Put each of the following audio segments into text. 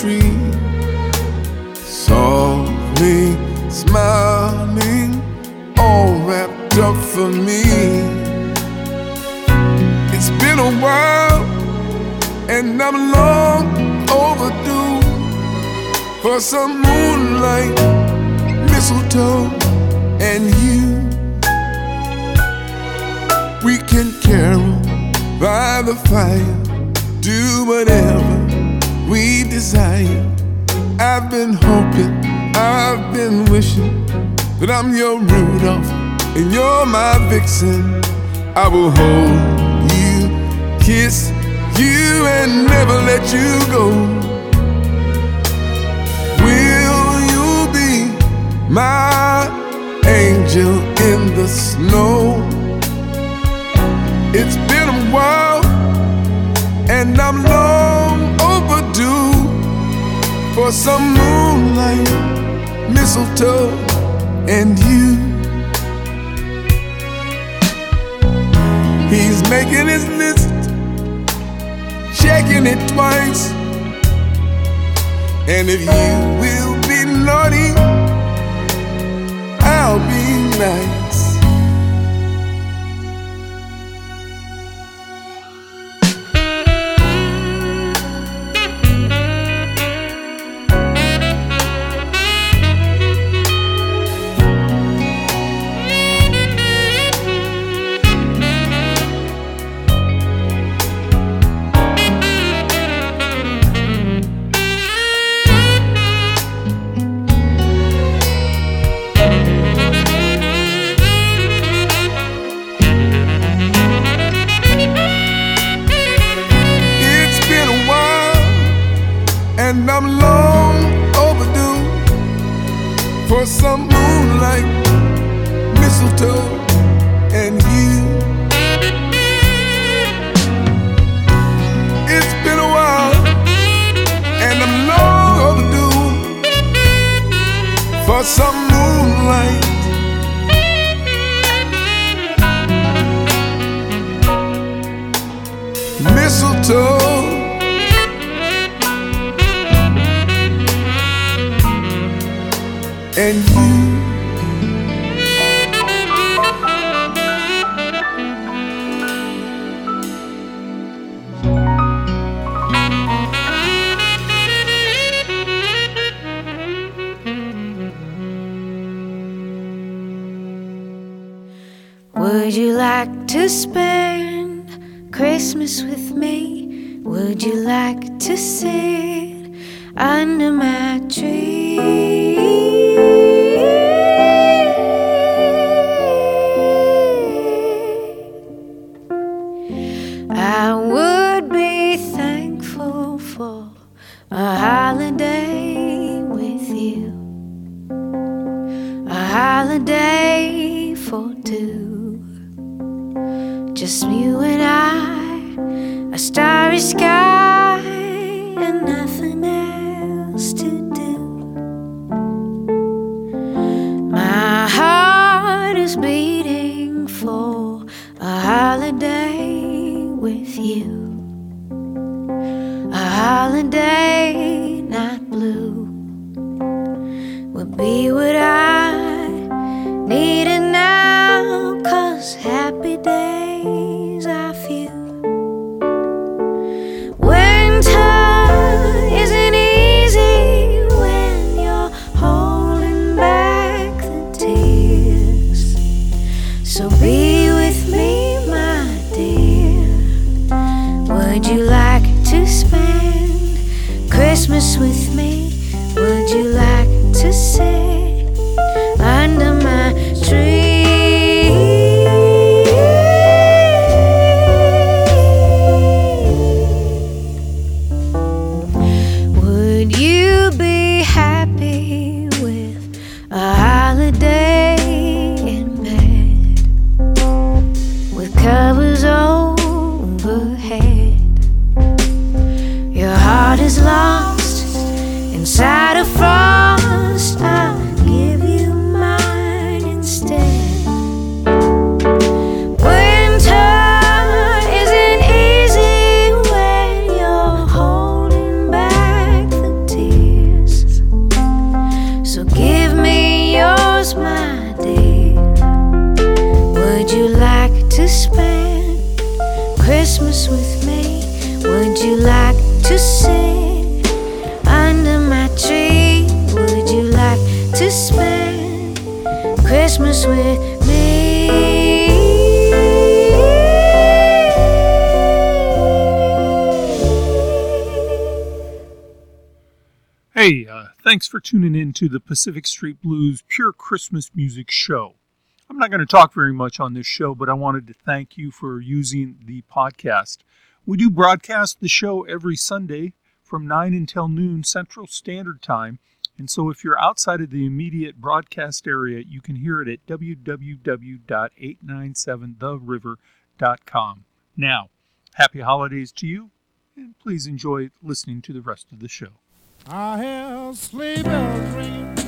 tree. Softly smiling, all wrapped up for me. It's been a while, and I'm long overdue for some moonlight, mistletoe, and you. We can carol by the fire, do whatever we desire. I've been hoping, I've been wishing that I'm your Rudolph and you're my vixen. I will hold you, kiss you, and never let you go. Will you be my angel in the snow? It's been a while, and I'm long overdue for some moonlight, mistletoe, and you. He's making his list, checking it twice. And if you will be naughty, I'll be nice. For tuning in to the Pacific Street Blues Pure Christmas Music Show. I'm not going to talk very much on this show, but I wanted to thank you for using the podcast. We do broadcast the show every Sunday from 9 until noon Central Standard Time. And so if you're outside of the immediate broadcast area, you can hear it at www.897theriver.com. Now, happy holidays to you, and please enjoy listening to the rest of the show. I hear sleigh bells ringing.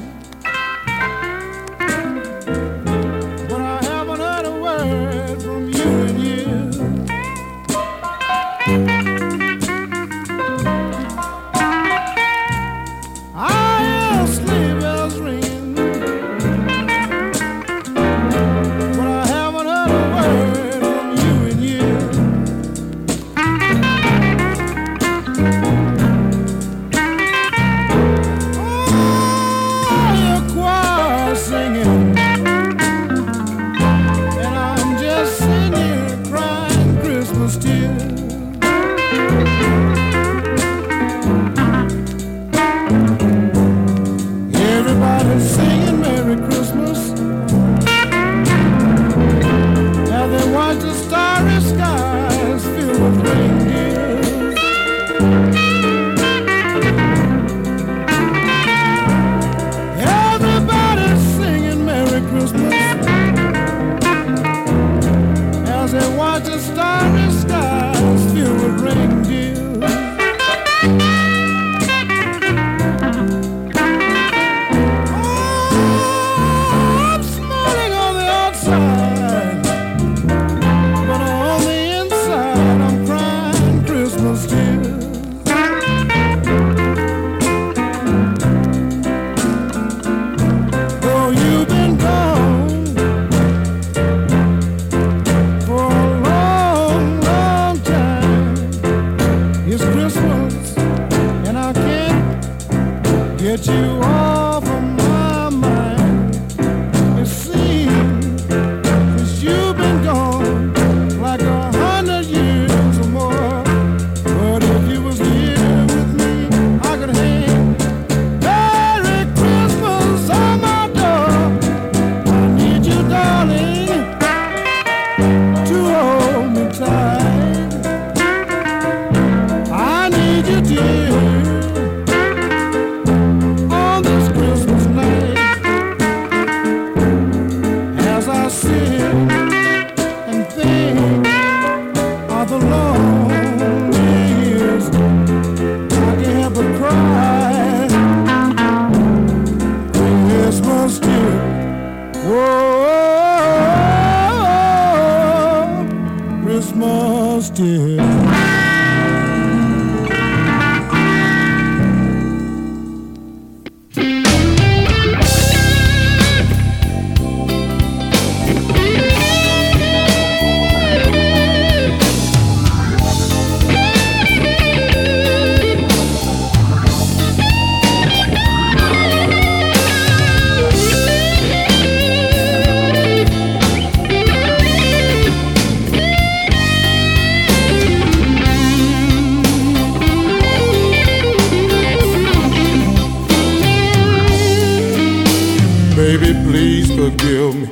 Baby, please forgive me.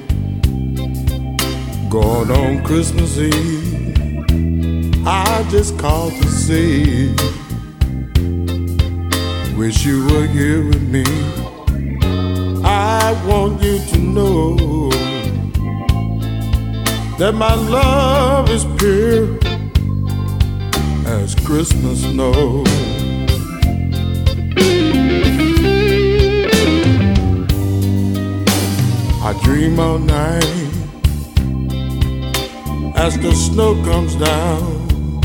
Going on Christmas Eve, I just called to see. Wish you were here with me. I want you to know that my love is pure as Christmas snow. I dream all night as the snow comes down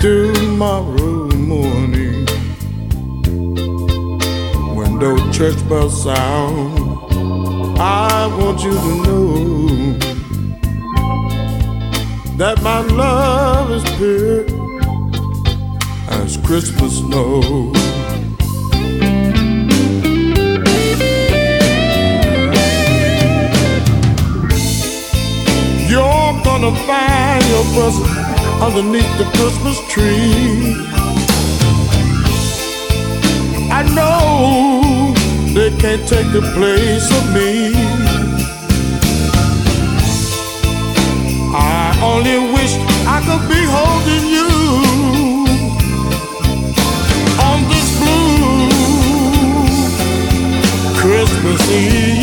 tomorrow morning. When those church bells sound, I want you to know that my love is pure as Christmas snow. Gonna find your present underneath the Christmas tree. I know they can't take the place of me. I only wish I could be holding you on this blue Christmas Eve.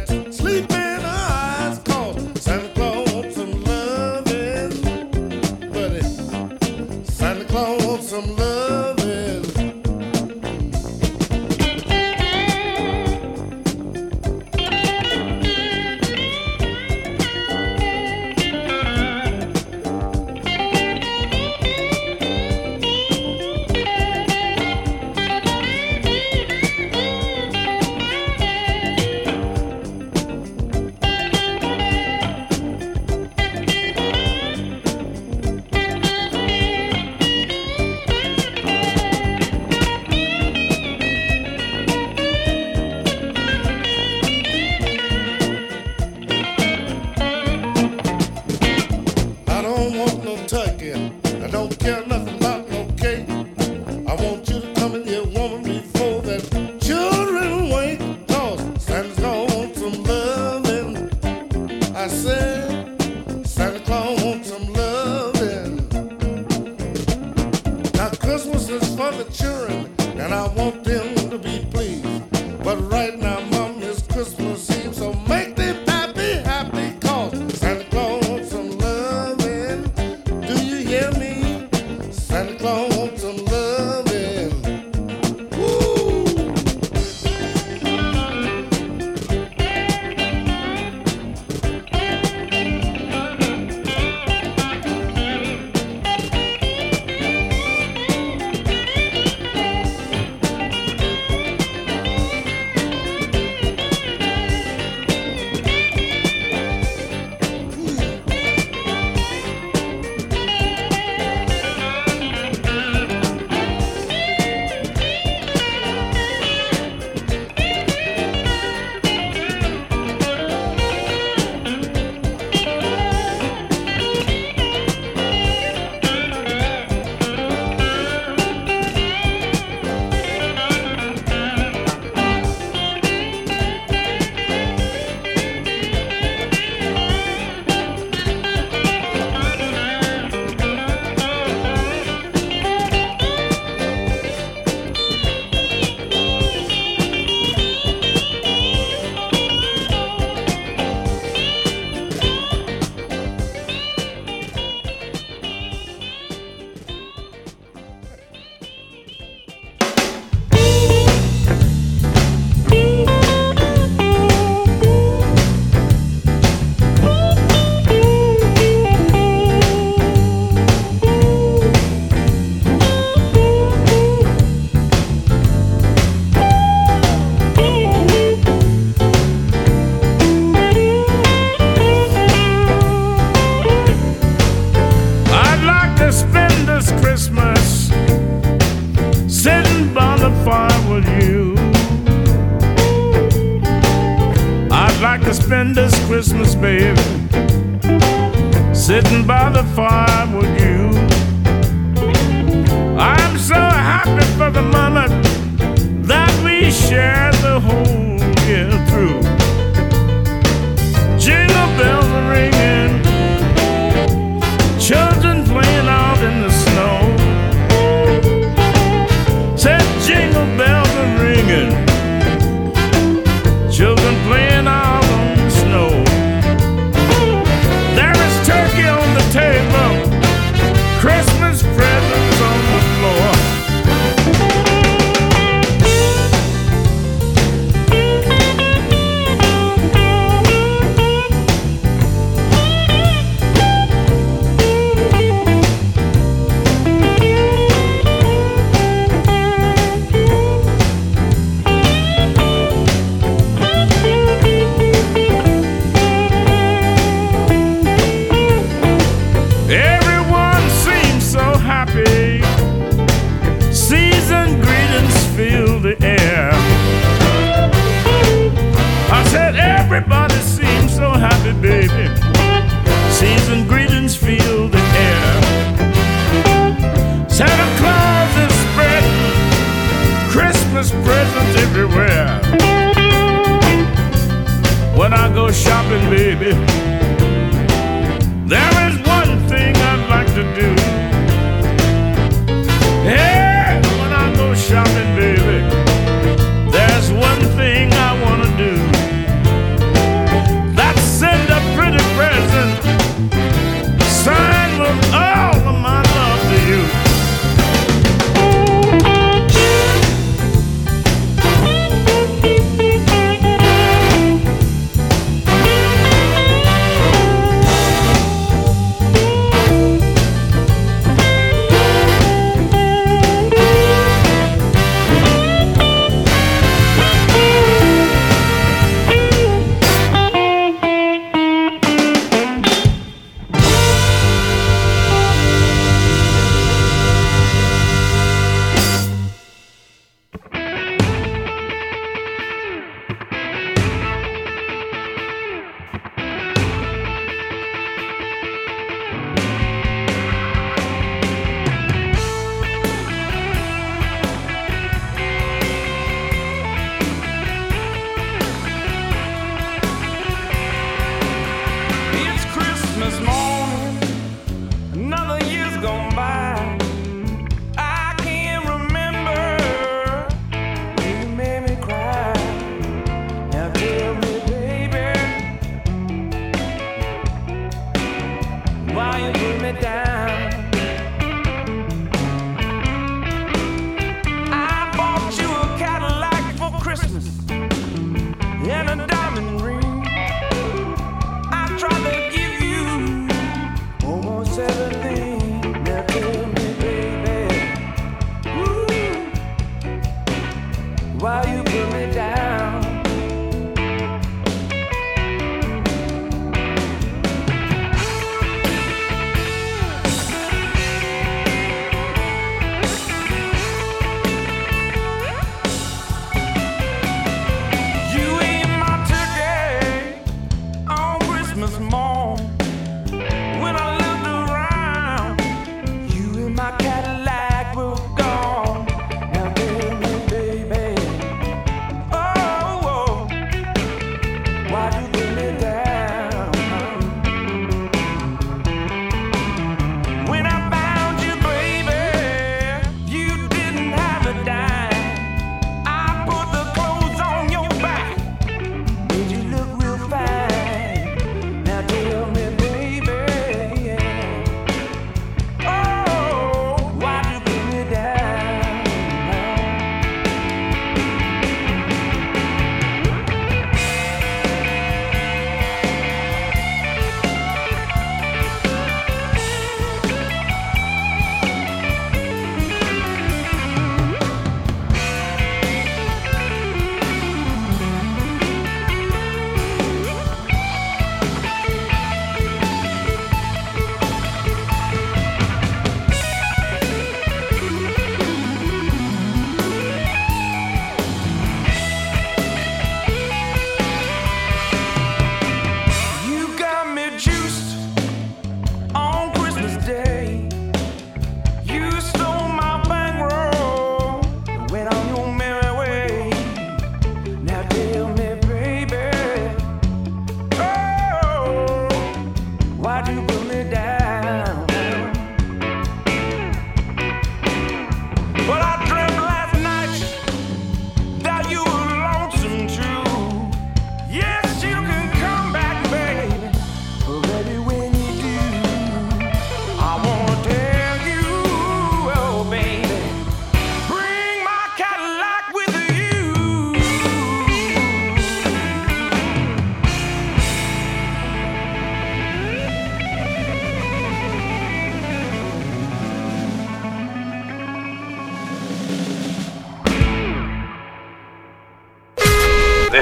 Before she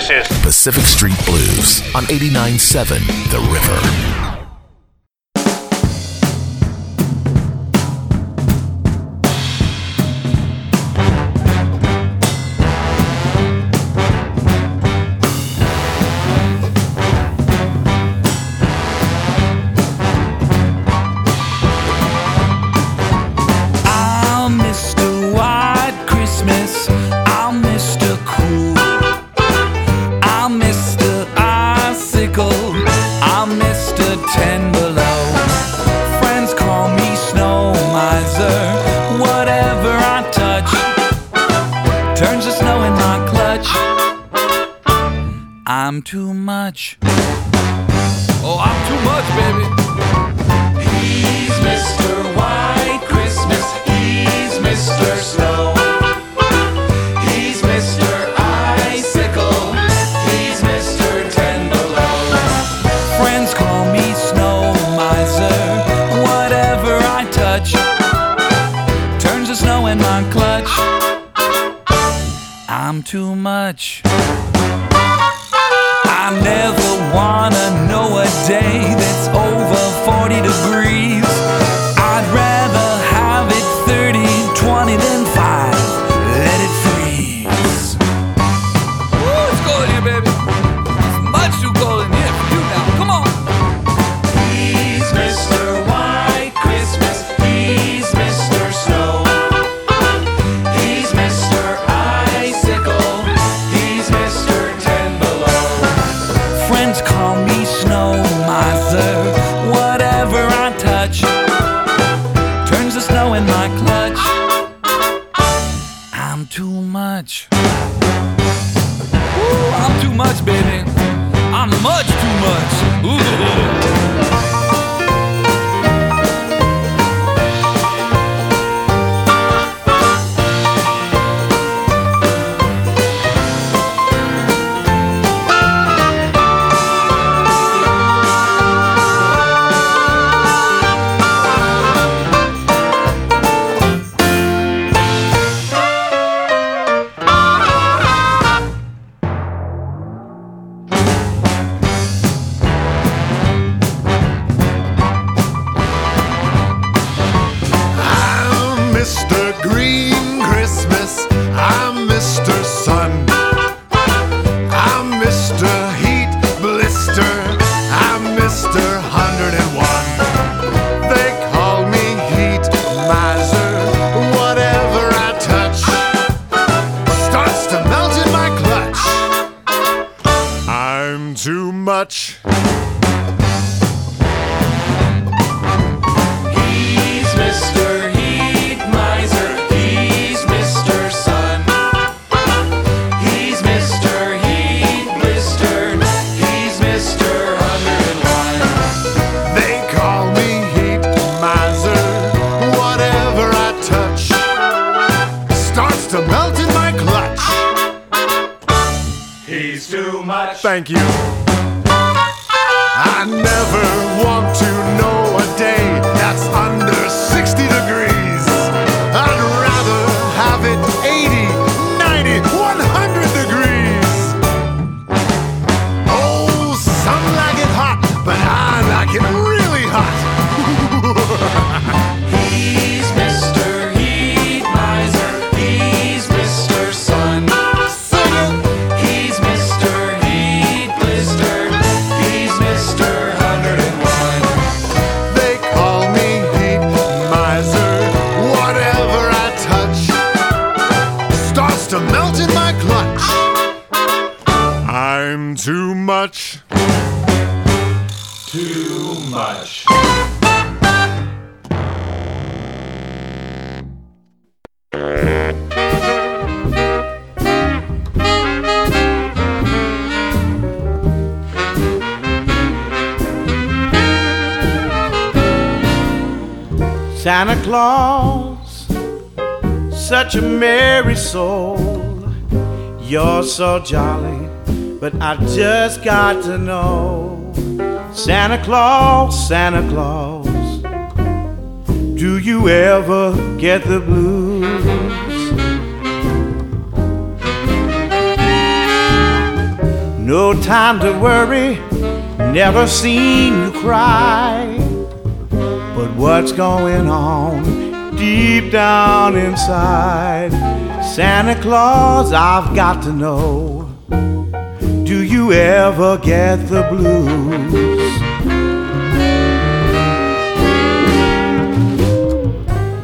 This is Pacific Street Blues on 89.7 The River. Santa Claus, such a merry soul. You're so jolly, but I just got to know. Santa Claus, Santa Claus, do you ever get the blues? No time to worry, never seen you cry. But what's going on deep down inside? Santa Claus, I've got to know. Do you ever get the blues?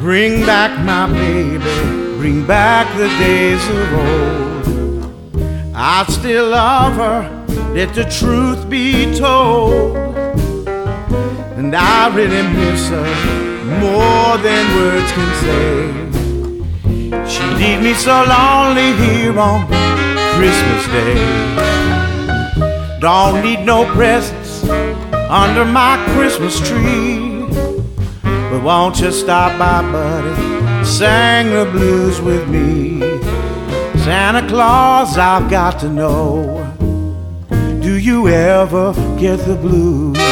Bring back my baby, bring back the days of old. I still love her, let the truth be told. And I really miss her more than words can say. She leave me so lonely here on Christmas Day. Don't need no presents under my Christmas tree. But won't you stop by, buddy? Sing the blues with me. Santa Claus, I've got to know. Do you ever get the blues?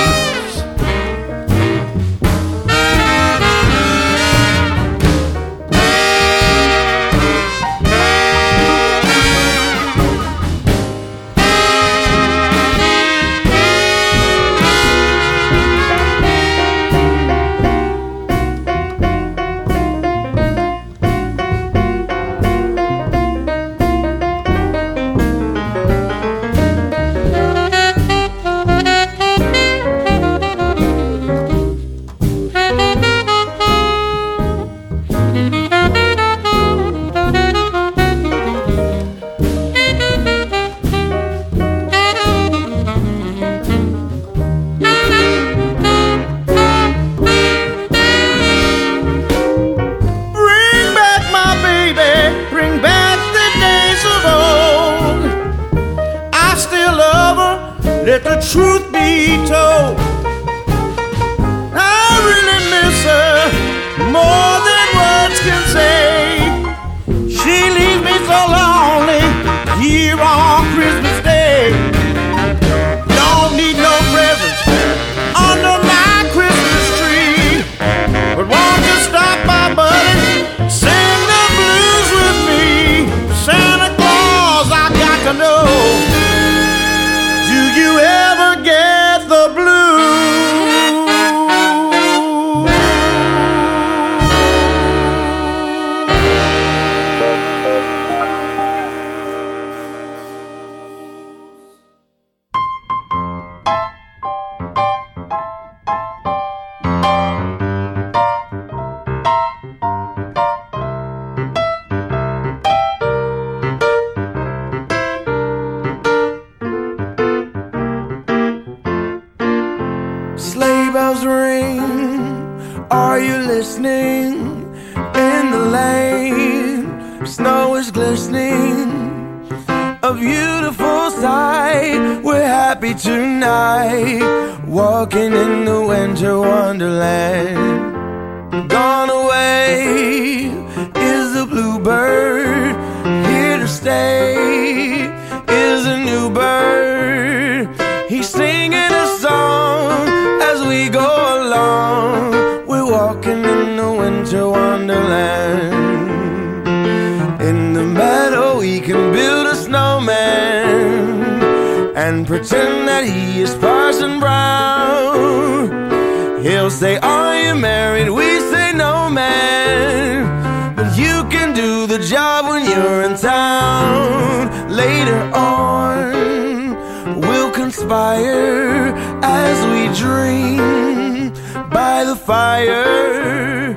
Conspire as we dream by the fire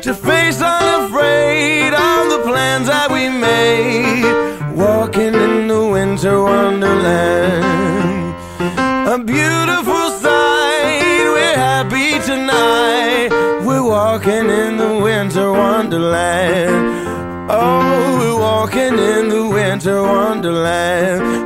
to face unafraid all the plans that we made. Walking in the winter wonderland. A beautiful sight, we're happy tonight. We're walking in the winter wonderland. Oh, we're walking in the winter wonderland.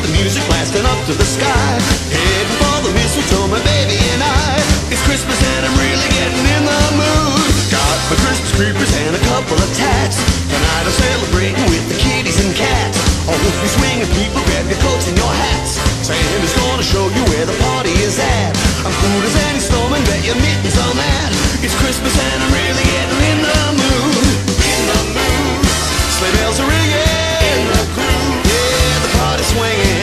blasting up to the sky. Heading for the mistletoe, my baby and I. It's Christmas and I'm really getting in the mood. Got my Christmas creepers and a couple of tats. Tonight I'm celebrating with the kitties and cats. Oh, All of you swinging people, grab your coats and your hats. Santa's gonna show you where the party is at. I'm cool as any snowman, bet your mittens on that. It's Christmas and I'm really getting in the mood. In the mood. Sleigh bells are ringing. In the groove. Yeah, the party's swinging.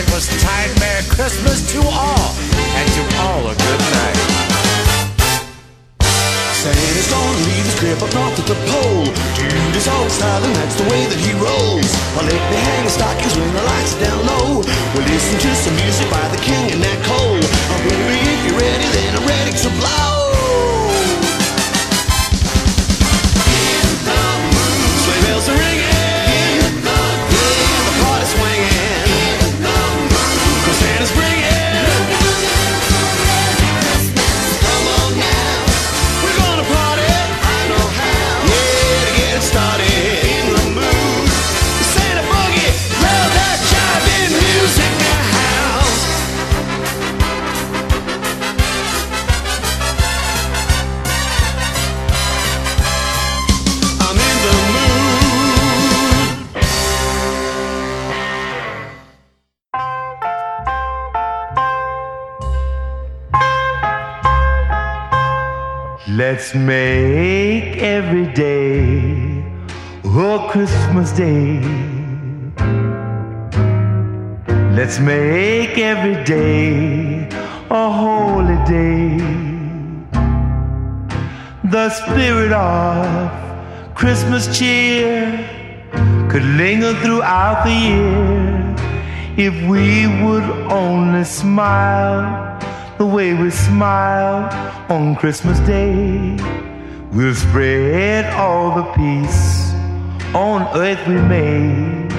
Skirt was tied. Merry Christmas to all, and to all a good night. Santa's gonna leave his crib up north at the pole. Dude is style and that's the way that he rolls. I'll let me hang the stockings when the lights are down low. We'll listen to some music by the king and Nat Let's make every day a Christmas day. Let's make every day a holy day. The spirit of Christmas cheer could linger throughout the year if we would only smile the way we smile on Christmas Day. We'll spread all the peace on earth we made.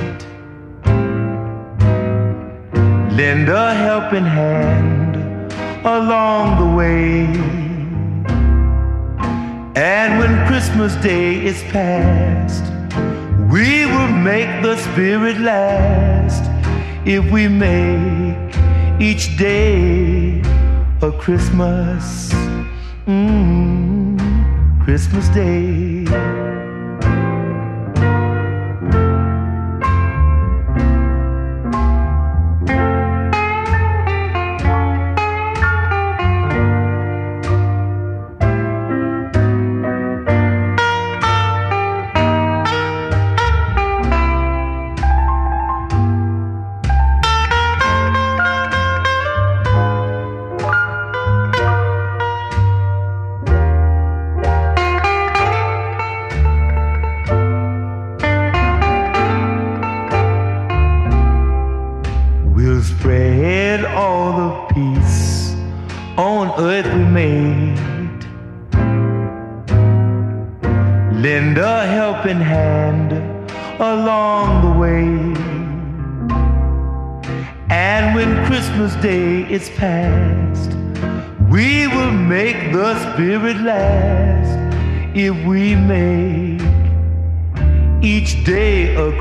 Lend a helping hand along the way. And when Christmas Day is past, we will make the spirit last if we make each day a Christmas, mm, Christmas Day.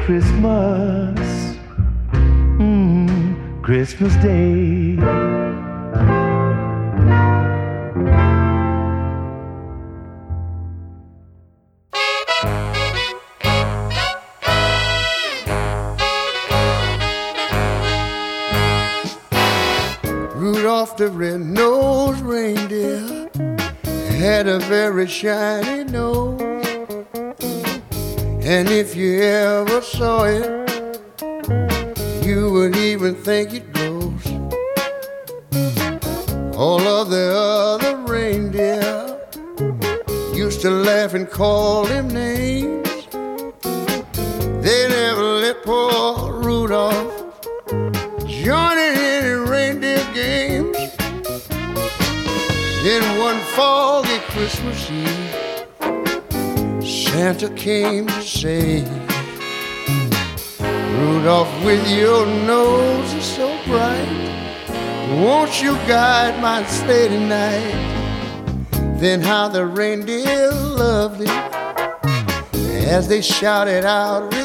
Christmas. Mm, Christmas Day. Rudolph the red-nosed reindeer had a very shiny nose. As it out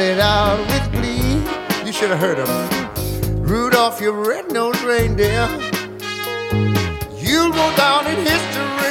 shouted out with glee. You should have heard him. Rudolph, your red-nosed reindeer, you'll go down in history.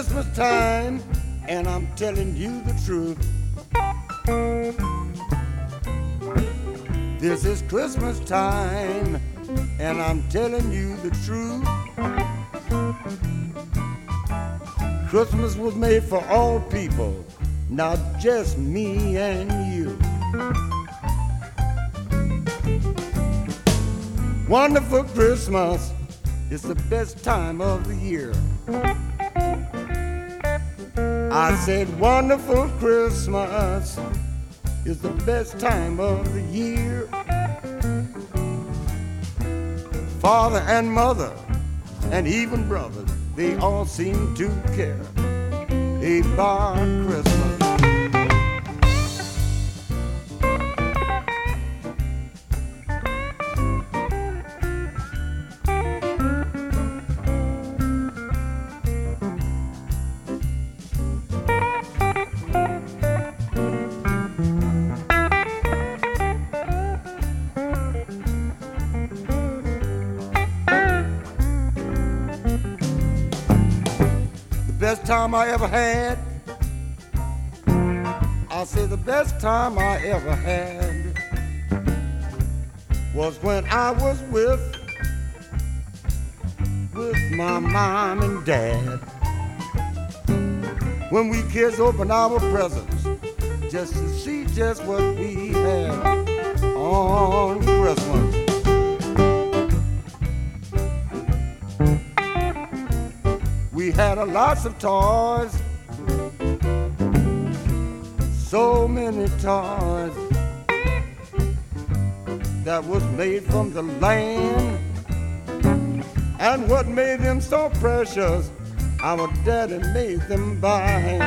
Christmas time, and I'm telling you the truth. This is Christmas time, and I'm telling you the truth. Christmas was made for all people, not just me and you. Wonderful Christmas, it's the best time of the year. I said, Wonderful Christmas is the best time of the year. Father and mother and even brothers, they all seem to care about Christmas. Time I ever had. I say the best time I ever had was when I was with with my mom and dad. When we kids opened our presents just to see just what we had on Christmas. Had a lots of toys, so many toys that was made from the land. And what made them so precious, our daddy made them by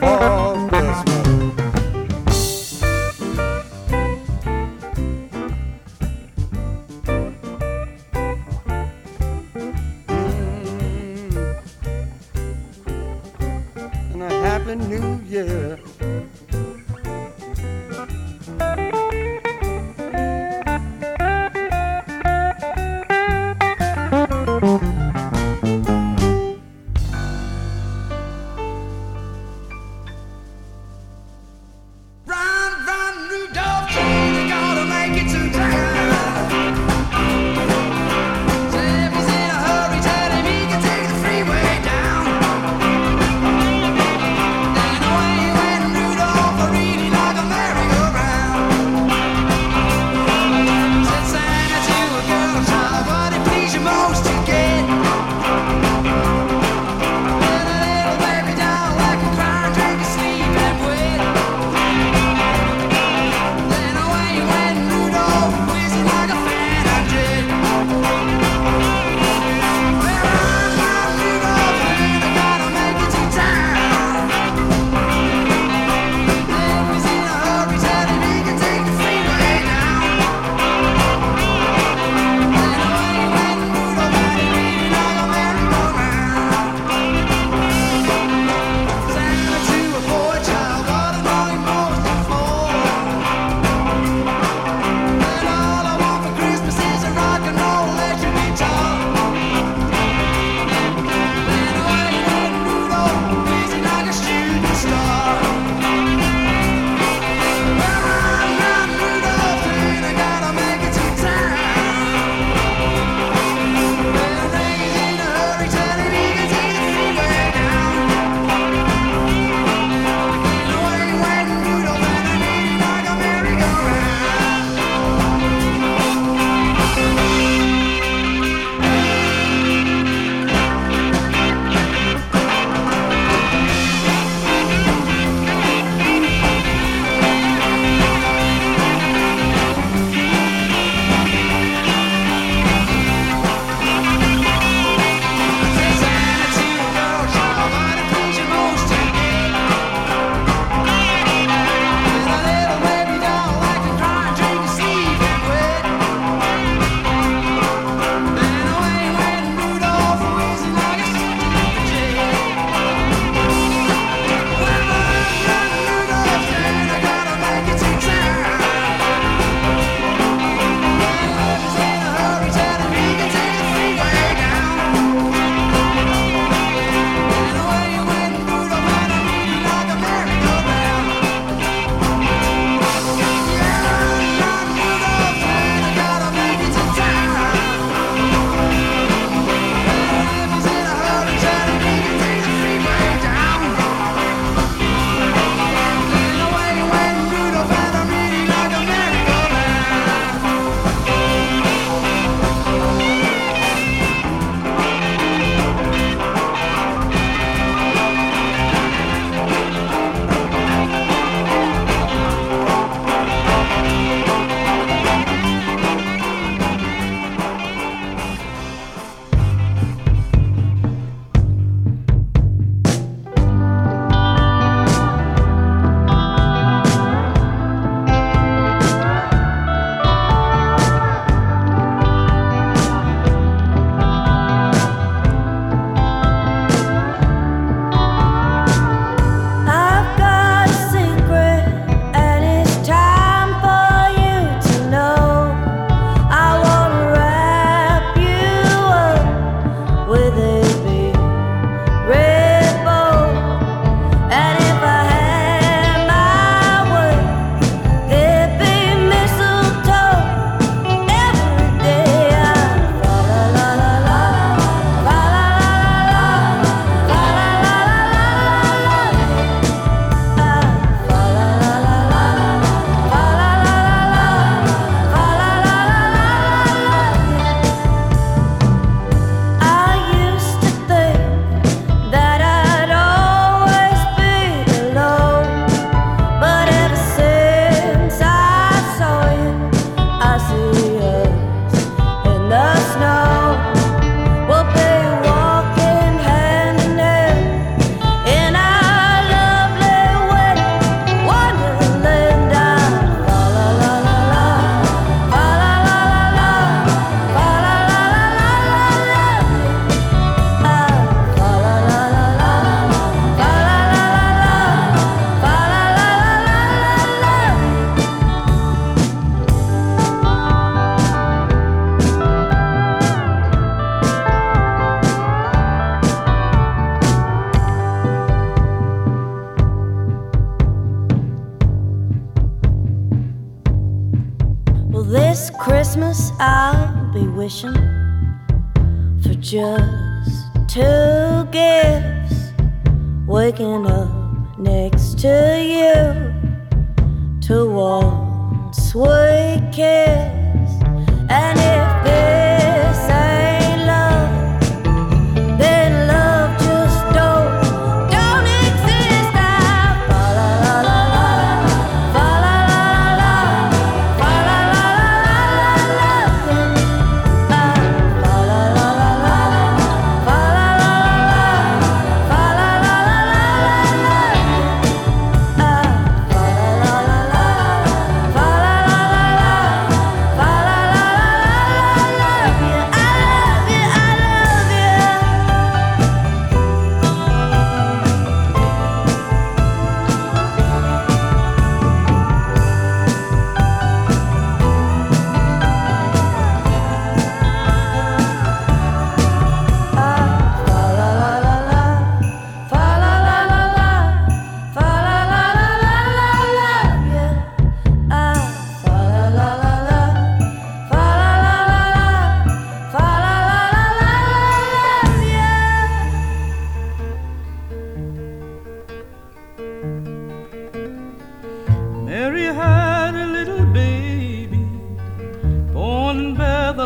for Christmas.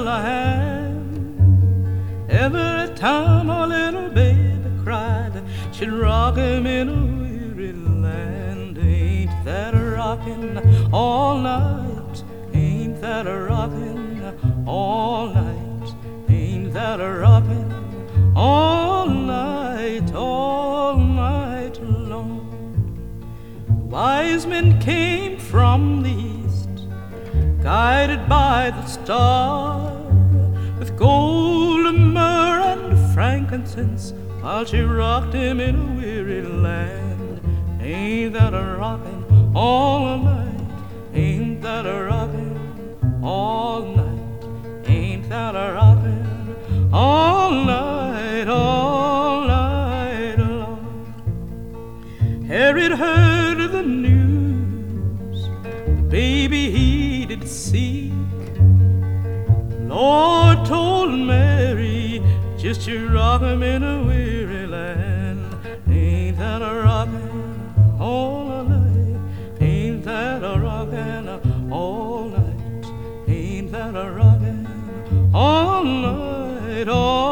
In Bethlehem. Every time our little baby cried, she'd rock him in a weary land. Ain't that a rockin' all night? Ain't that a rockin' all night? Ain't that a rockin' all night, all night long? Wise men came from the east, guided by the star, frankincense, while she rocked him in a weary land. Ain't that a rockin' all night? Ain't that a rockin' all night? Ain't that a rockin' all night, all night long? Herod heard the news, the baby he did seek. Lord told Mary, just you rock him in a weary land. Ain't that a rockin' all night? Ain't that a rockin' all night? Ain't that a rockin' all night, all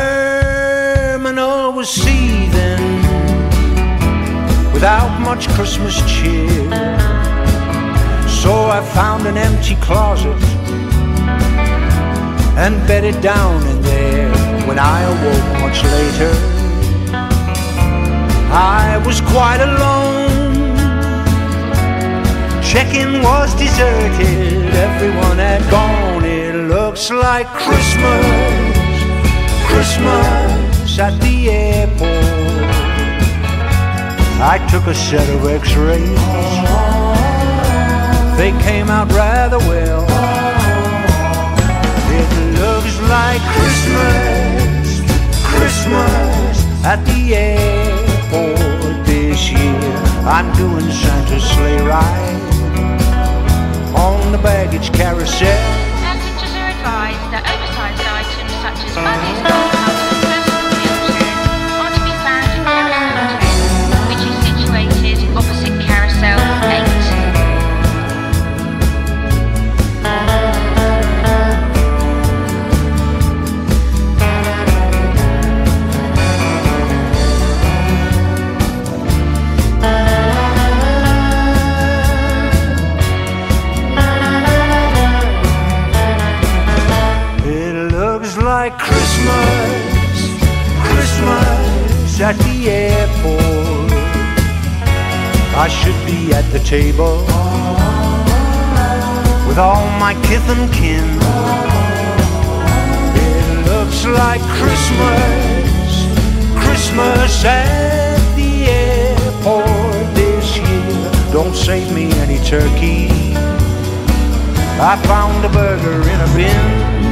terminal was seething without much Christmas cheer. So I found an empty closet and bedded down in there. When I awoke much later, I was quite alone. Check-in was deserted, everyone had gone. It looks like Christmas. Christmas at the airport. I took a set of x-rays. They came out rather well. It looks like Christmas, Christmas at the airport this year. I'm doing Santa's sleigh ride on the baggage carousel. Passengers are advised that oversized items such as luggage. airport. I should be at the table with all my kith and kin. It looks like Christmas, Christmas at the airport this year. Don't save me any turkey. I found a burger in a bin.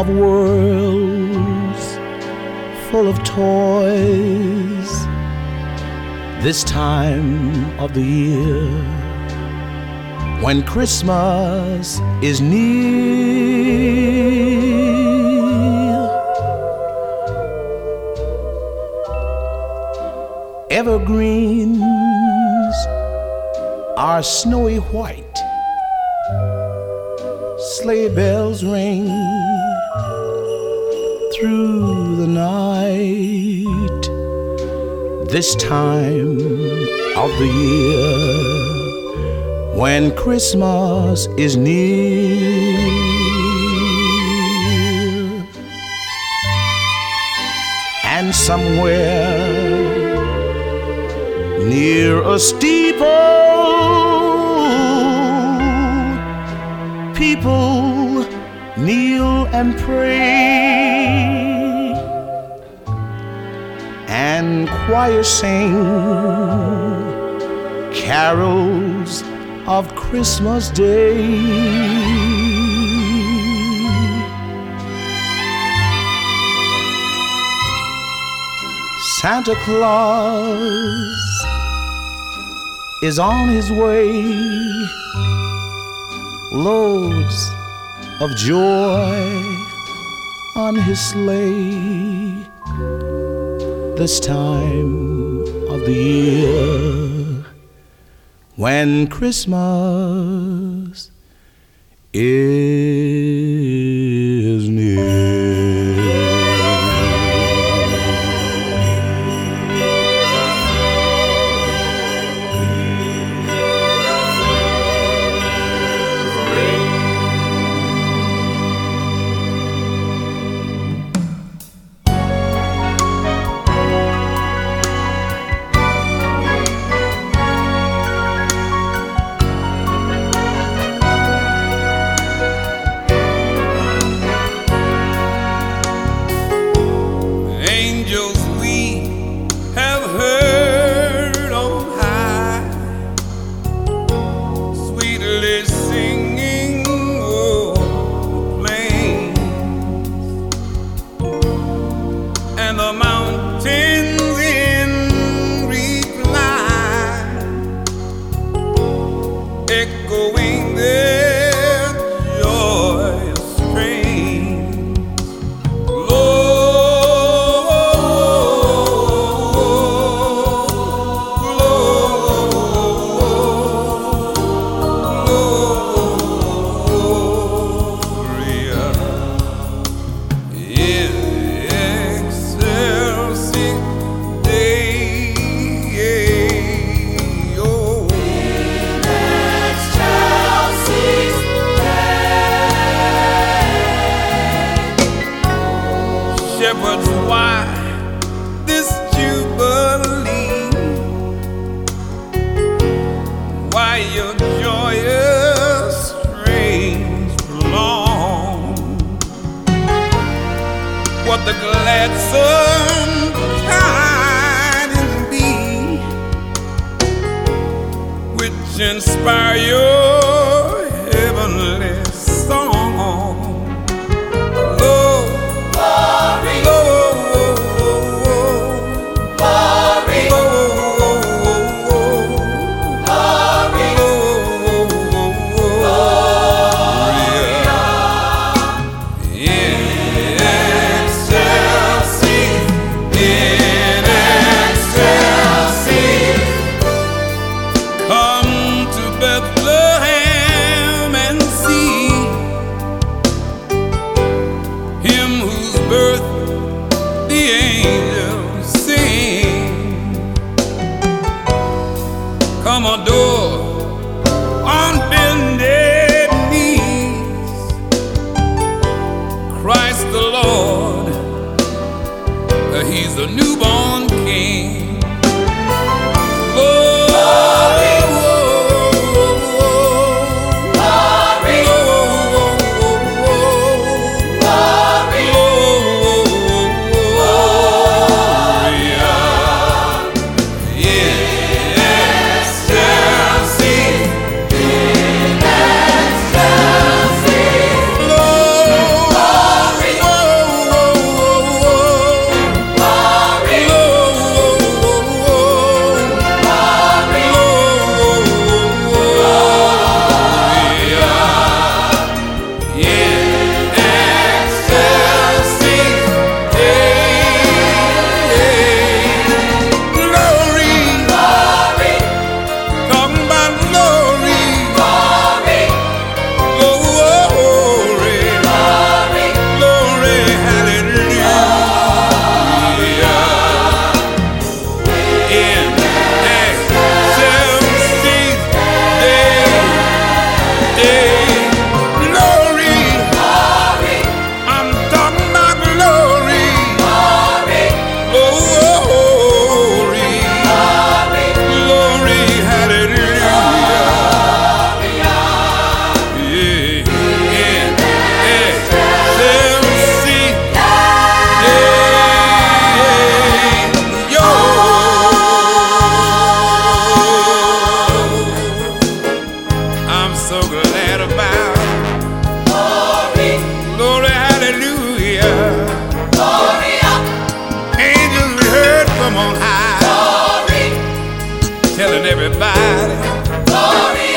Of worlds full of toys. This time of the year when Christmas is near. Evergreens are snowy white, sleigh bells ring through the night this time of the year when Christmas is near. And somewhere near a steeple, people and pray and choir sing carols of Christmas Day. Santa Claus is on his way, loads of joy on his sleigh this time of the year. When Christmas is telling everybody. Glory.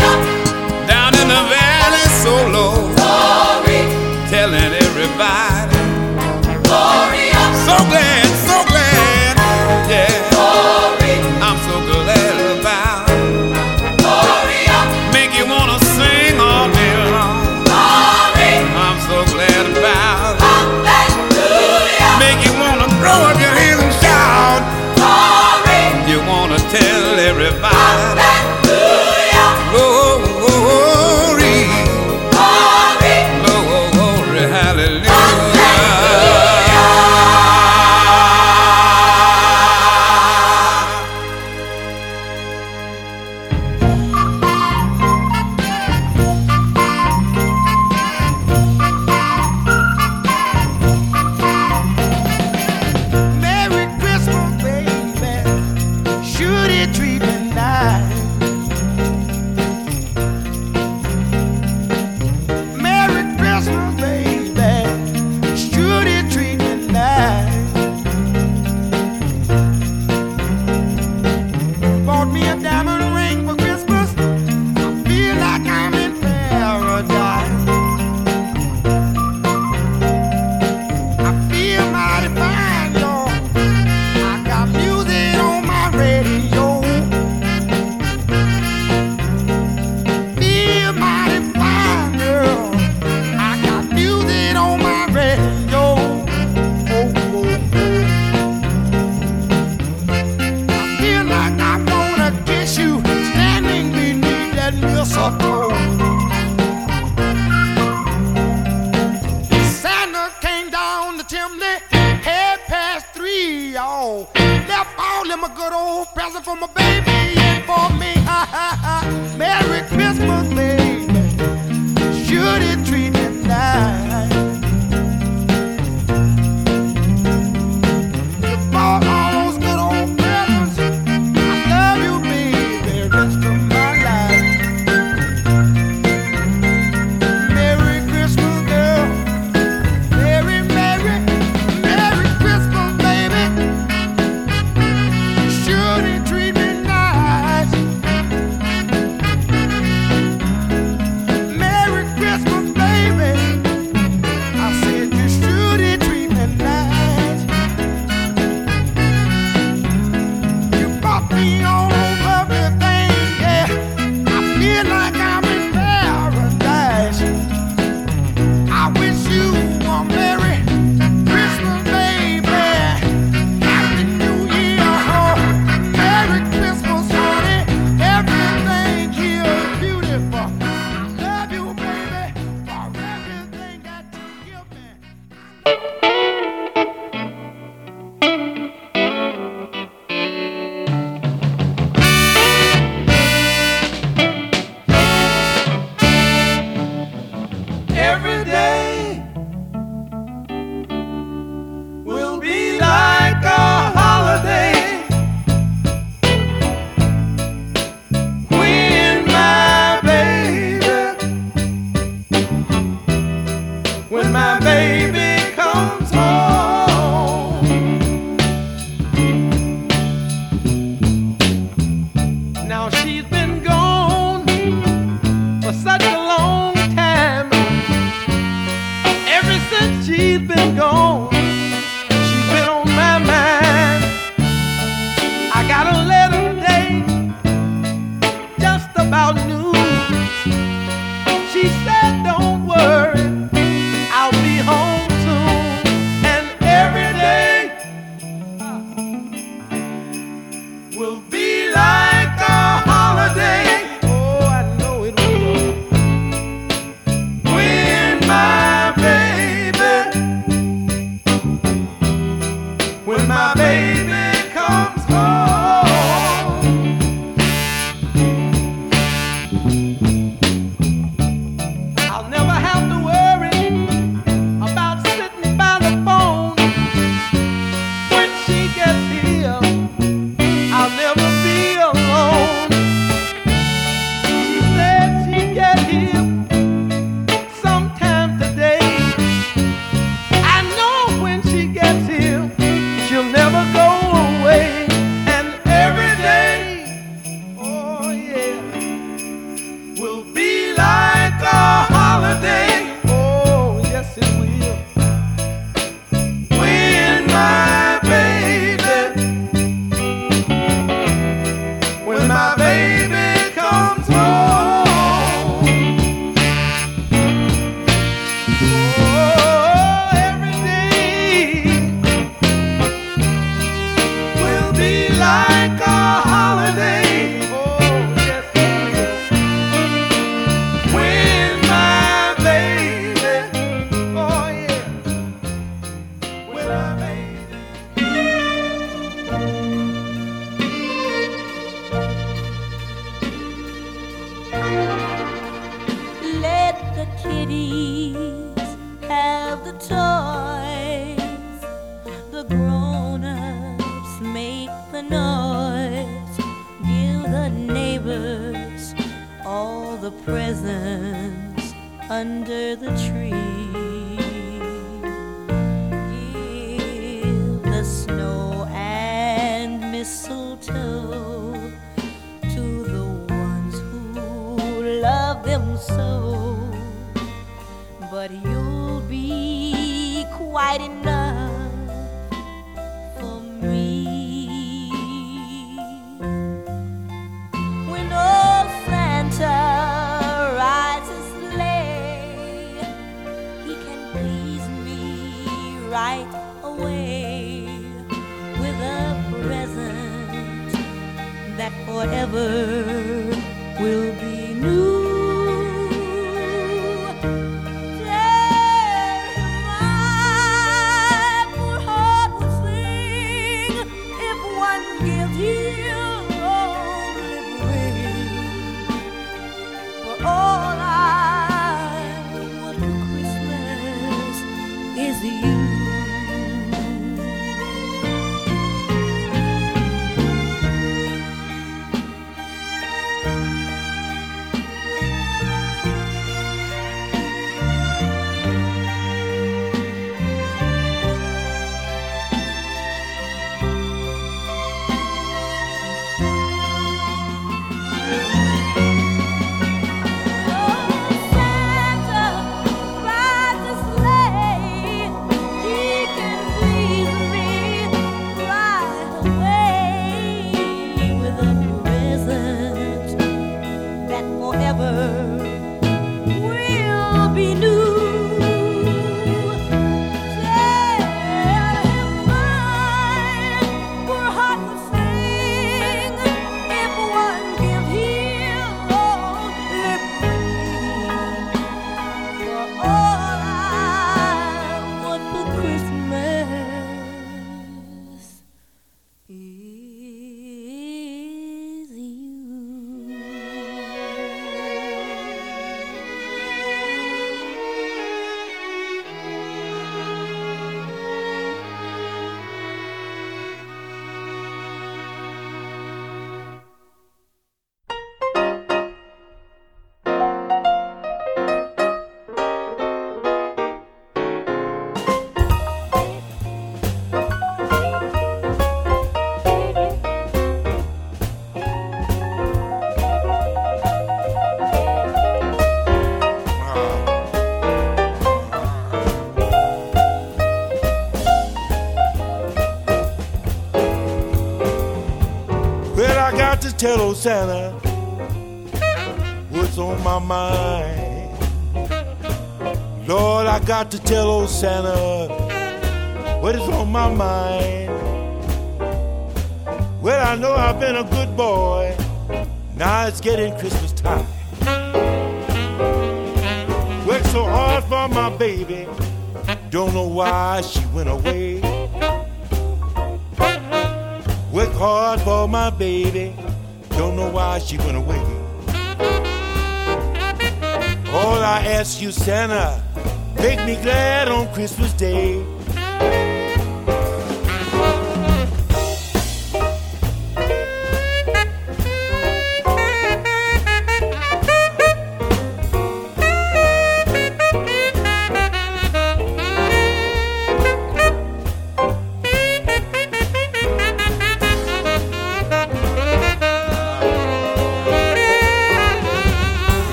tell old Santa what's on my mind. Lord, I got to tell old Santa what is on my mind. Well, I know I've been a good boy. Now it's getting Christmas time. Worked so hard for my baby. Don't know why she went away. Worked hard for my baby don't know why she went away. All I ask you, Santa, make me glad on Christmas Day.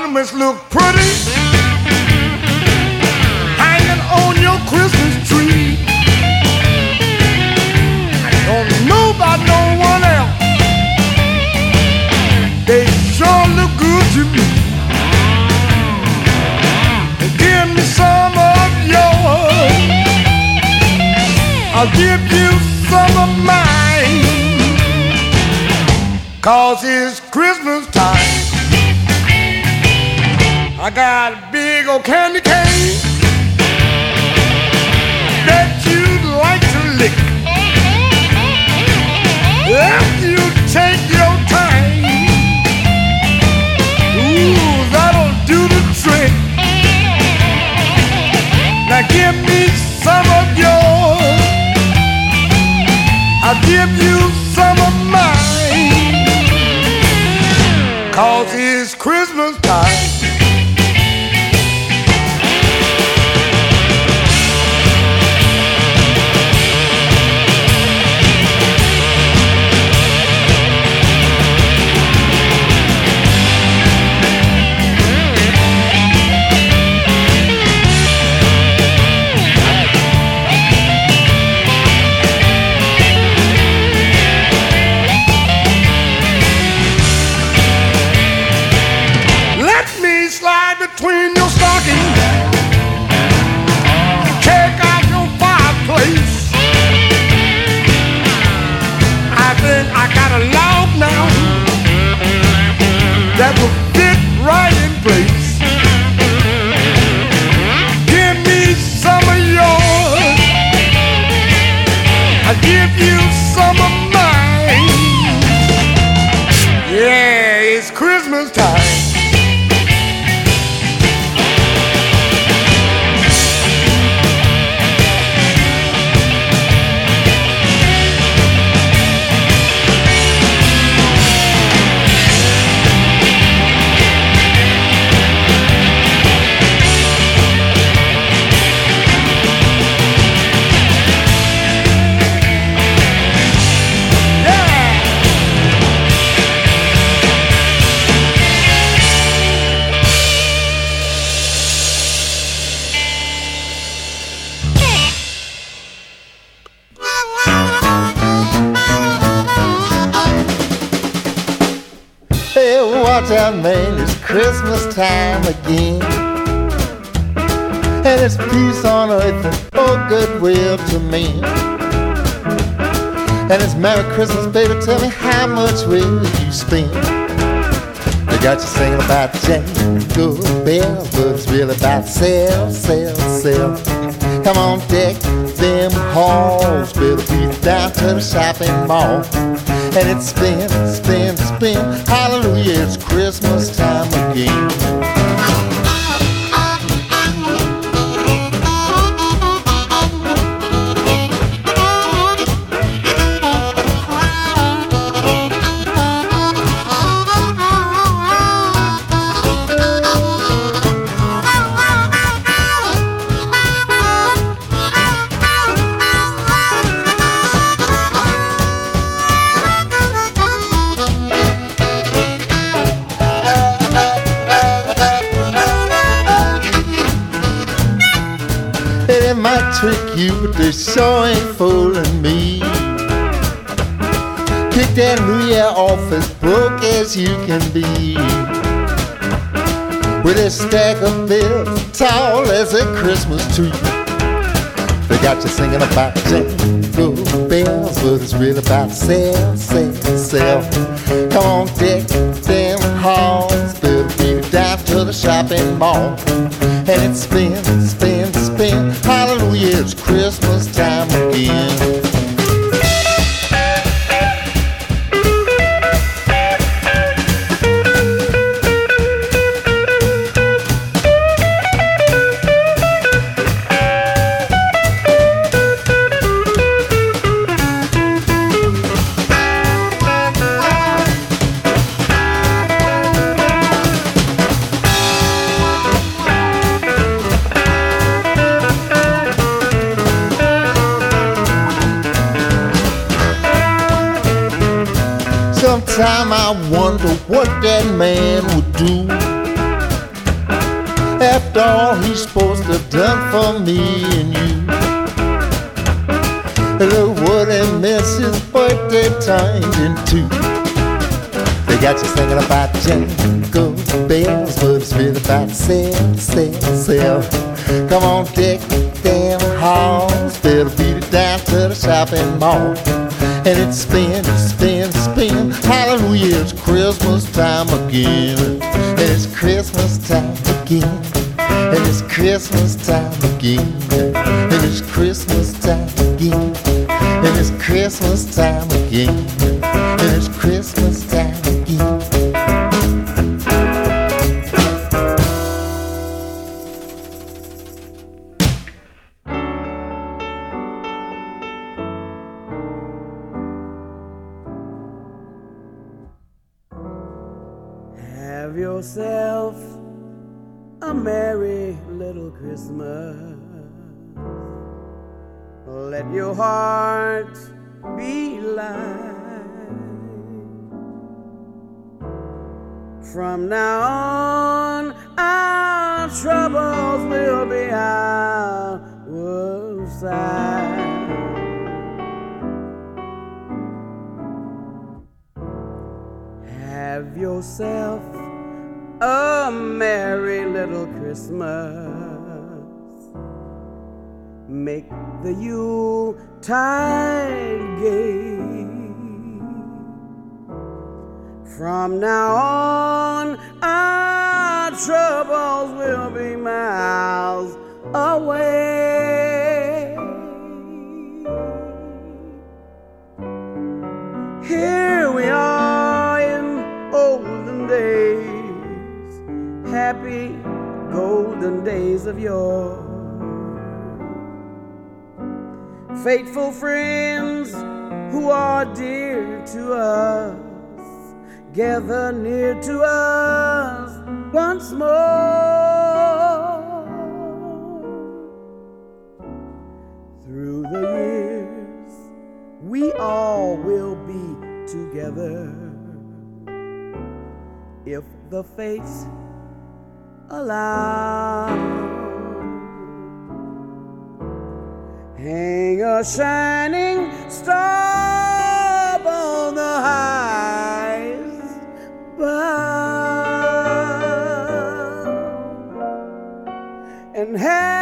Ornaments look pretty? Hanging on your Christmas tree. I don't know about no one else. They sure look good to me. Give me some of yours. I'll give you some of mine. Cause it's Christmas I got a big old candy cane that you'd like to lick. If you take your time, ooh, that'll do the trick. Now give me some of yours. I'll give you Merry Christmas, baby, tell me how much will you spend? They got you singing about jingle bells, but it's really about sell, sell, sell. Come on, deck them halls, better be down to the shopping mall. And it's spin, spin, spin, hallelujah, it's Christmas time again. Trick you, but they sure ain't fooling me. That New Year off as broke as you can be. With a stack of bills tall as a Christmas tree. They got you singing about jingle bells, but it's really about sell, sell, sell. Come on, deck them halls, better be down to the shopping mall. And it's spin, spin, it's Christmas time again. All he's supposed to have done for me and you. What a mess his birthday in two. They got you singing about jingle bells, but it's really about sell, sell, sell. Come on, deck them halls, better beat it down to the shopping mall. And it spin, spin, spin. Hallelujah, it's Christmas time again. And it's Christmas time again. Christmas time again. And it's Christmas time again. And it's Christmas time again. The Yuletide gay. From now on, our troubles will be miles away. Here we are in olden days, happy golden days of yore. Faithful friends who are dear to us, gather near to us once more. Through the years, we all will be together if the fates allow. Hang a shining star on the highest bough. And have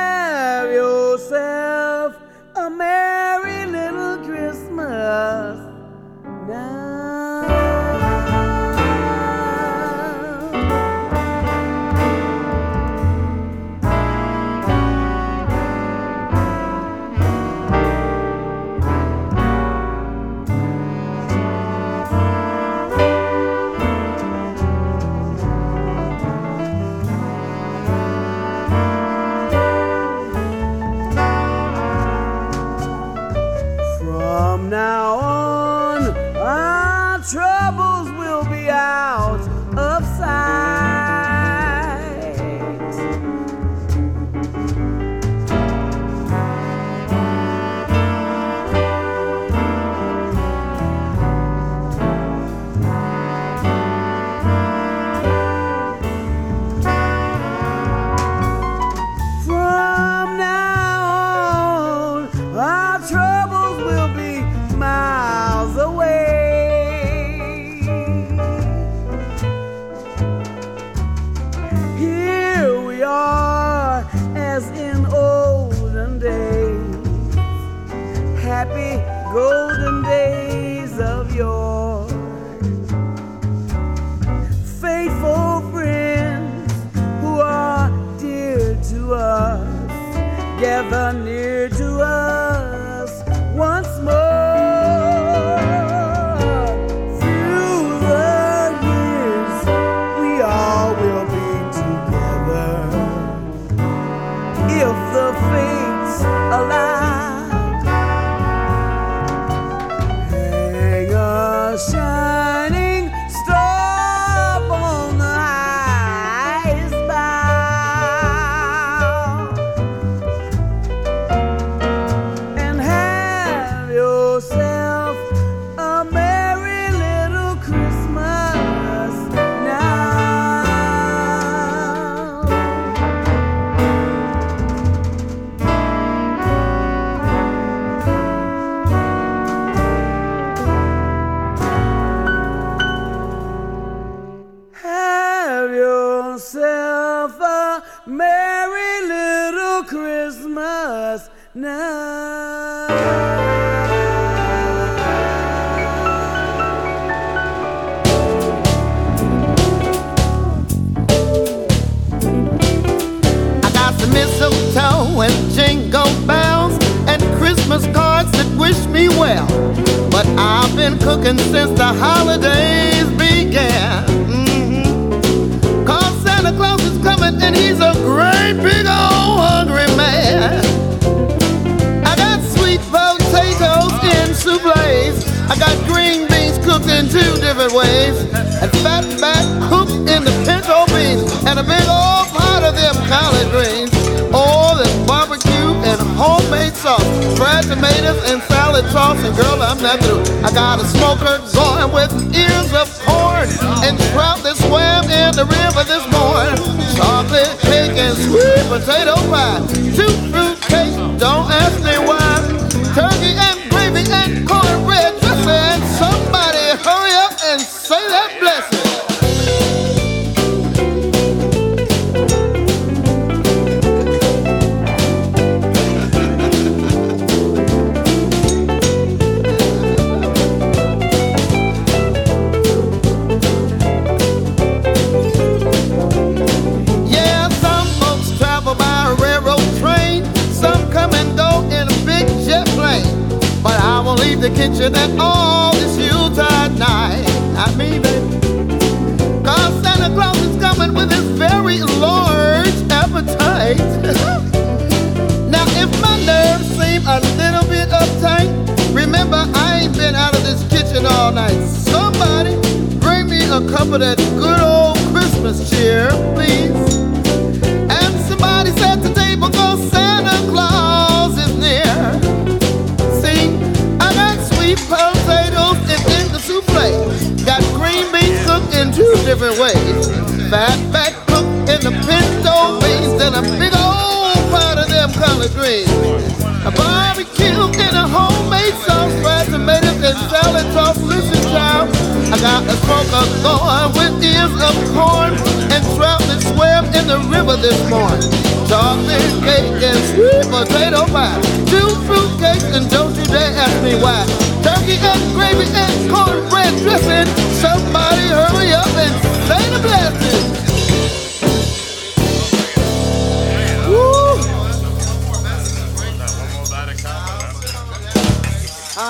There's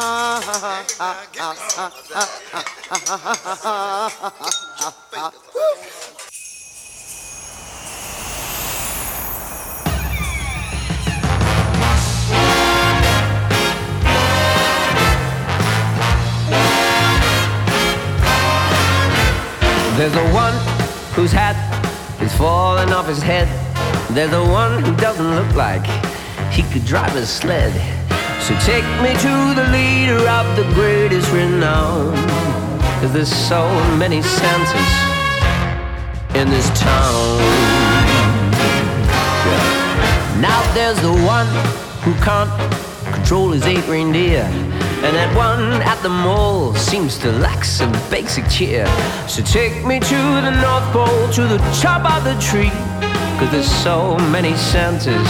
a one whose hat is falling off his head. There's a one who doesn't look like he could drive a sled. So take me to the leader of the greatest renown. Cause there's so many Santas in this town. Now there's the one who can't control his eight reindeer. And that one at the mall seems to lack some basic cheer. So take me to the North Pole, to the top of the tree. Cause there's so many Santas.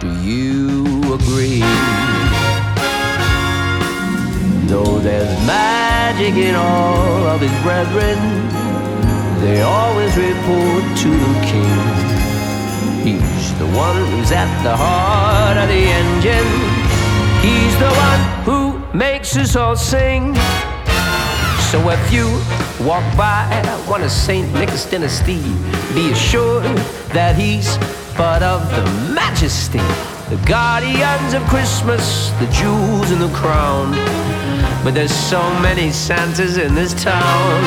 Do you agree? Though there's magic in all of his brethren, they always report to the king. He's the one who's at the heart of the engine. He's the one who makes us all sing. So if you walk by one of St. Nicholas Dynasty, be assured that he's part of the majesty, the guardians of Christmas, the jewels and the crown. But there's so many Santas in this town.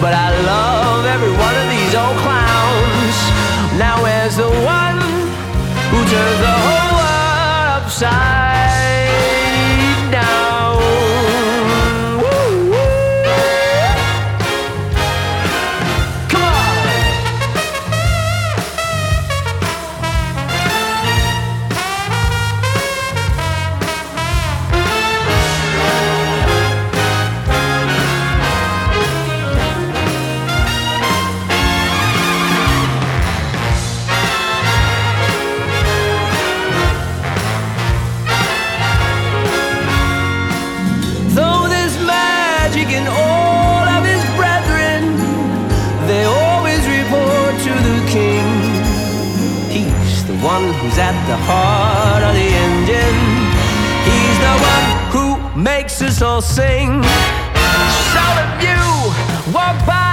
But I love every one of these old clowns. Now where's the one who turns the whole world upside the heart of the engine. He's the one who makes us all sing. Shout of you, walk by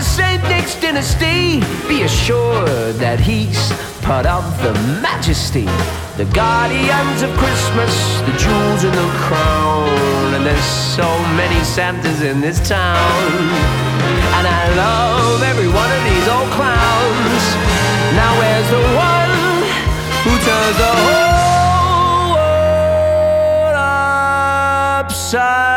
of St. Nick's dynasty. Be assured that he's part of the majesty, the guardians of Christmas, the jewels in the crown. And there's so many Santas in this town. And I love every one of these old clowns. Now where's the one turns the whole world upside?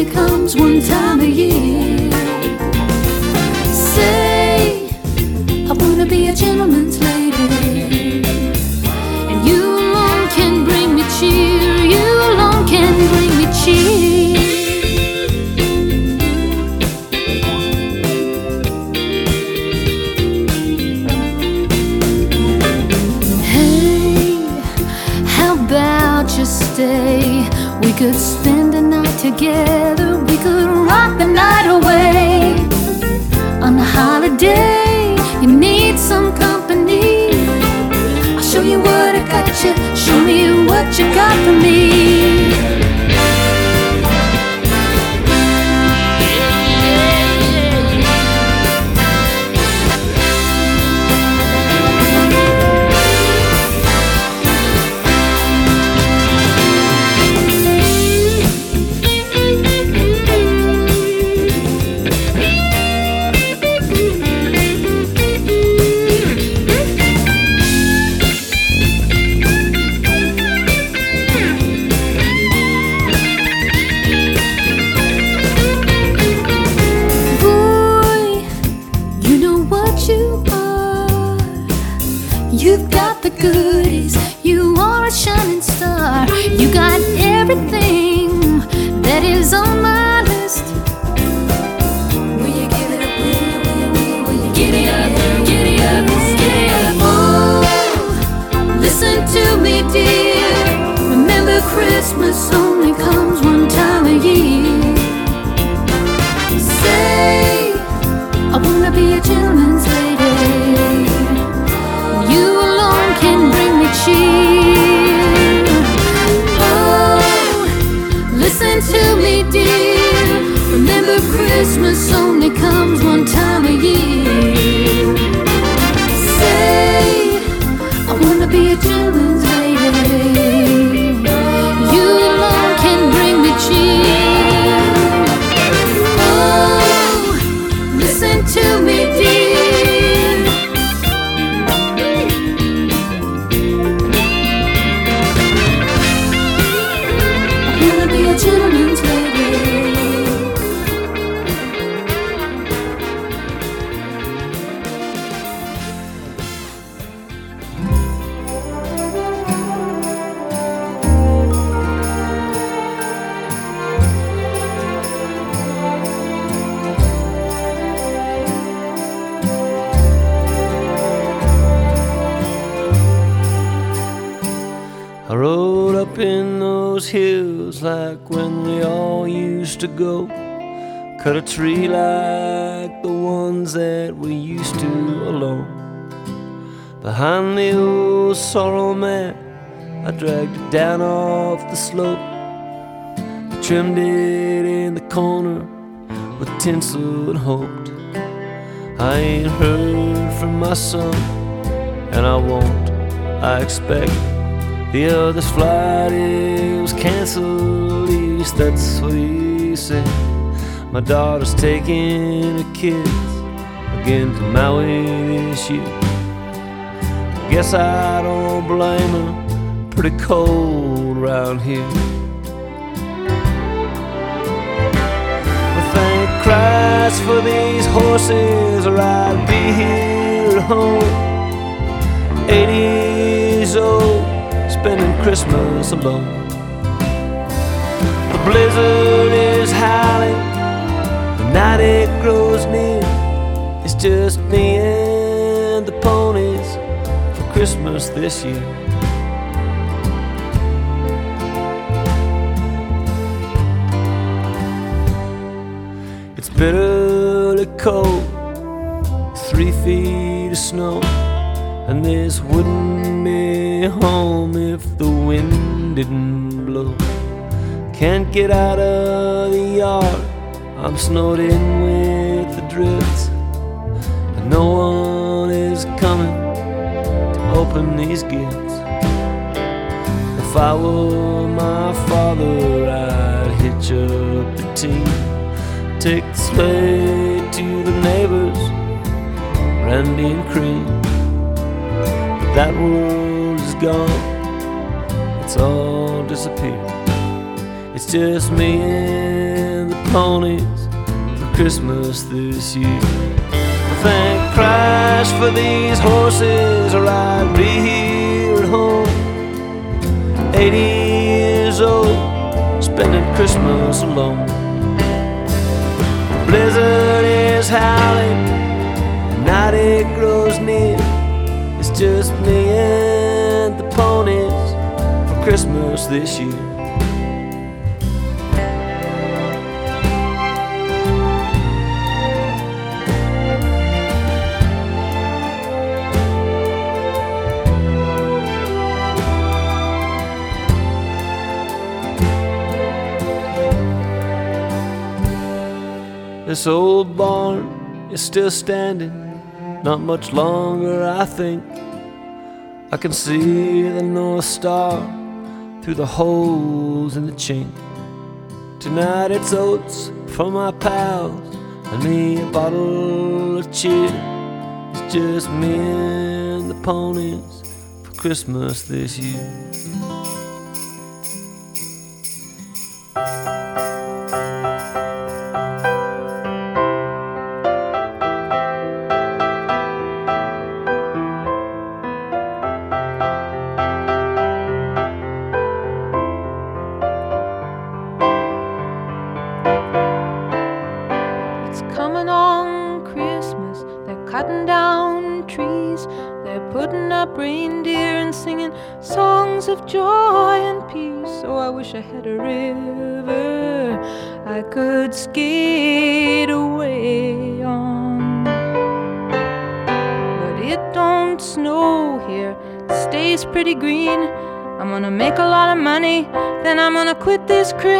Only comes one time a year. Say, I wanna be a gentleman's lady. And you alone can bring me cheer, you alone can bring me cheer. Hey, how about you stay? We could spend together, we could rock the night away. On a holiday, you need some company. I'll show you what I got you, show me what you got for me. Down off the slope. The trimmed it in the corner with tinsel and hoped. I ain't heard from my son, and I won't. I expect the other's flight is canceled. At least that's what he said. My daughter's taking her kids again to Maui this year. Guess I don't blame her. Pretty cold around here. Well, thank Christ for these horses, or I'd be here at home. 80 years old, spending Christmas alone. The blizzard is howling, the night it grows near. It's just me and the ponies for Christmas this year. Bitterly cold, three feet of snow, and this wouldn't be home if the wind didn't blow. Can't get out of the yard, I'm snowed in with the drifts, and no one is coming to open these gifts. If I were my father, I'd hitch up the team. Sleigh to the neighbors, brandy and cream. But that world is gone, it's all disappeared. It's just me and the ponies for Christmas this year. Thank Christ for these horses, or I'd be here at home. 80 years old, spending Christmas alone blizzard is howling, night it grows near. It's just me and the ponies for Christmas this year. This old barn is still standing, not much longer, I think. I can see the North Star through the holes in the chink. Tonight it's oats for my pals and me a bottle of cheer. It's just me and the ponies for Christmas this year. Quit this crazy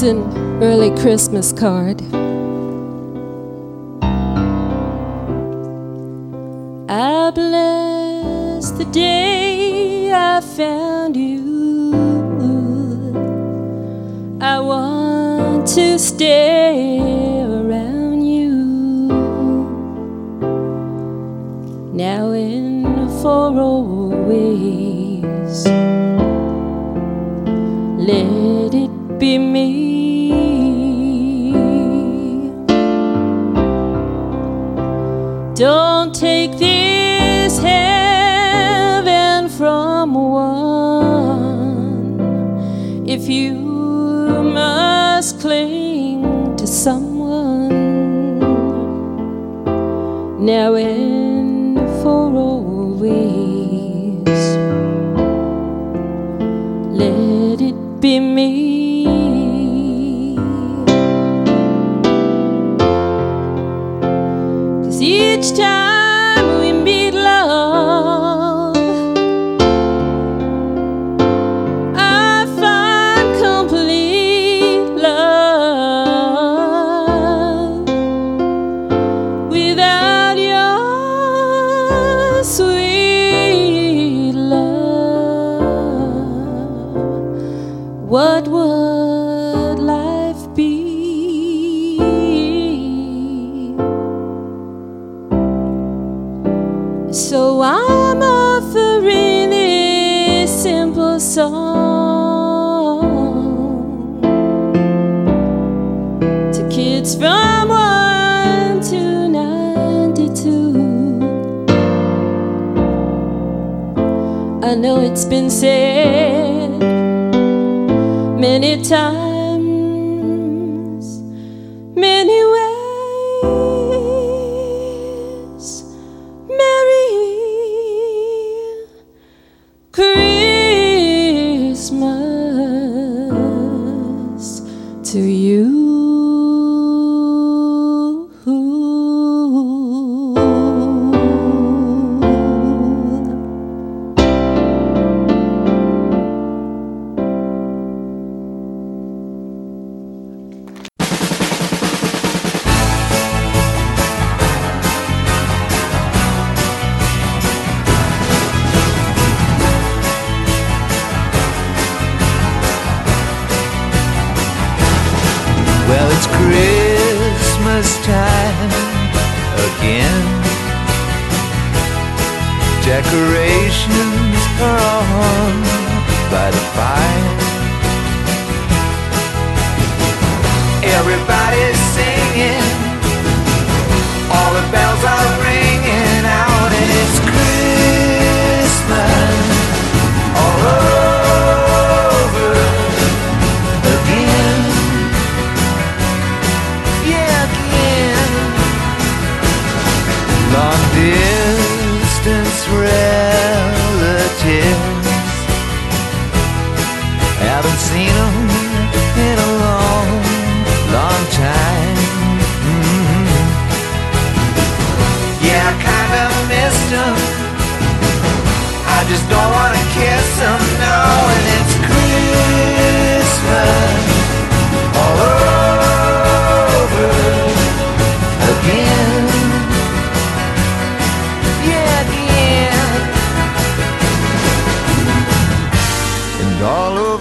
An early Christmas card.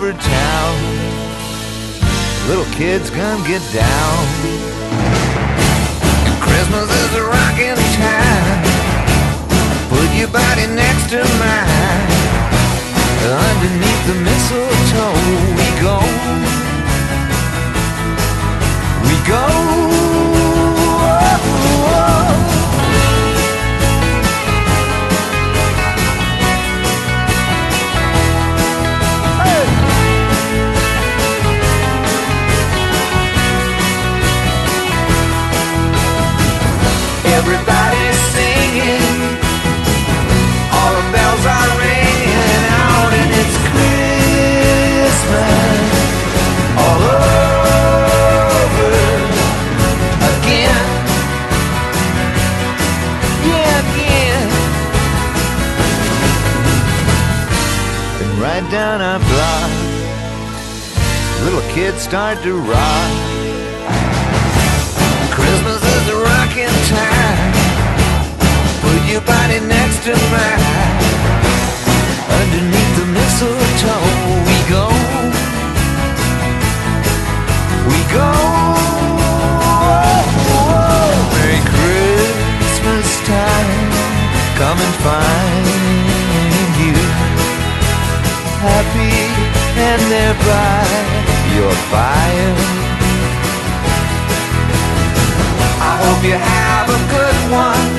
over town. Little kids gonna get down. And Christmas is a rockin' time. Put your body next to mine. Underneath the mistletoe, we go. We go. Kids start to rock. Christmas is a rocking time. Put your body next to mine. Underneath the mistletoe, we go. We go. Merry Christmas time. Come and find you happy and thereby your fire. I hope you have a good one.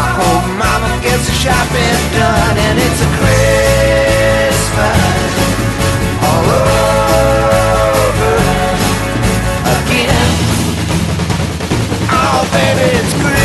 I hope mama gets the shopping done and it's a Christmas all over again. Oh baby, it's Christmas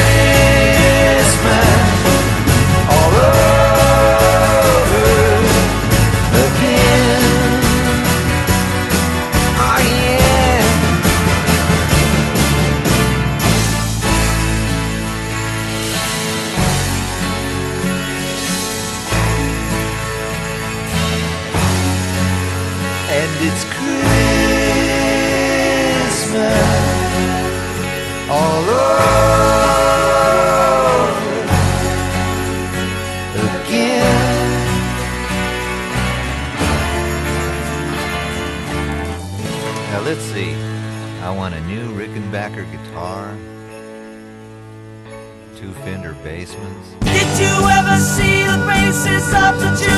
I want a new Rickenbacker guitar, two Fender Bassmans. Did you ever see the faces of the children?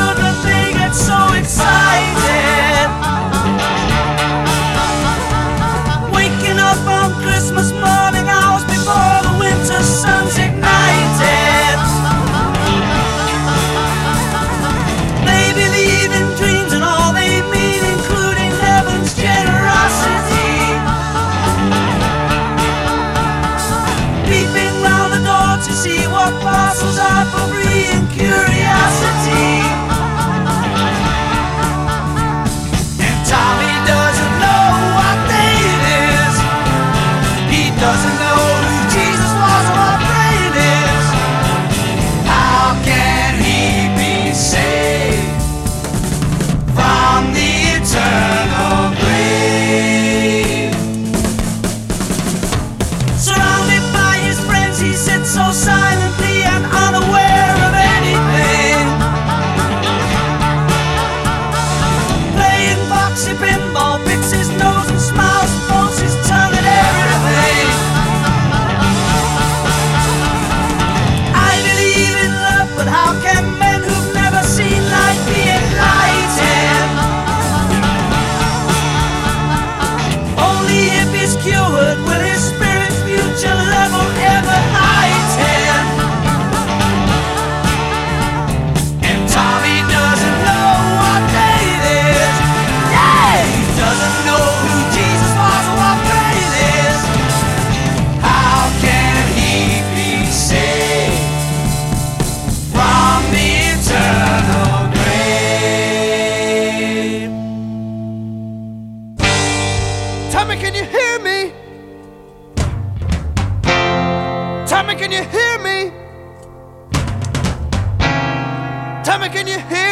Can you hear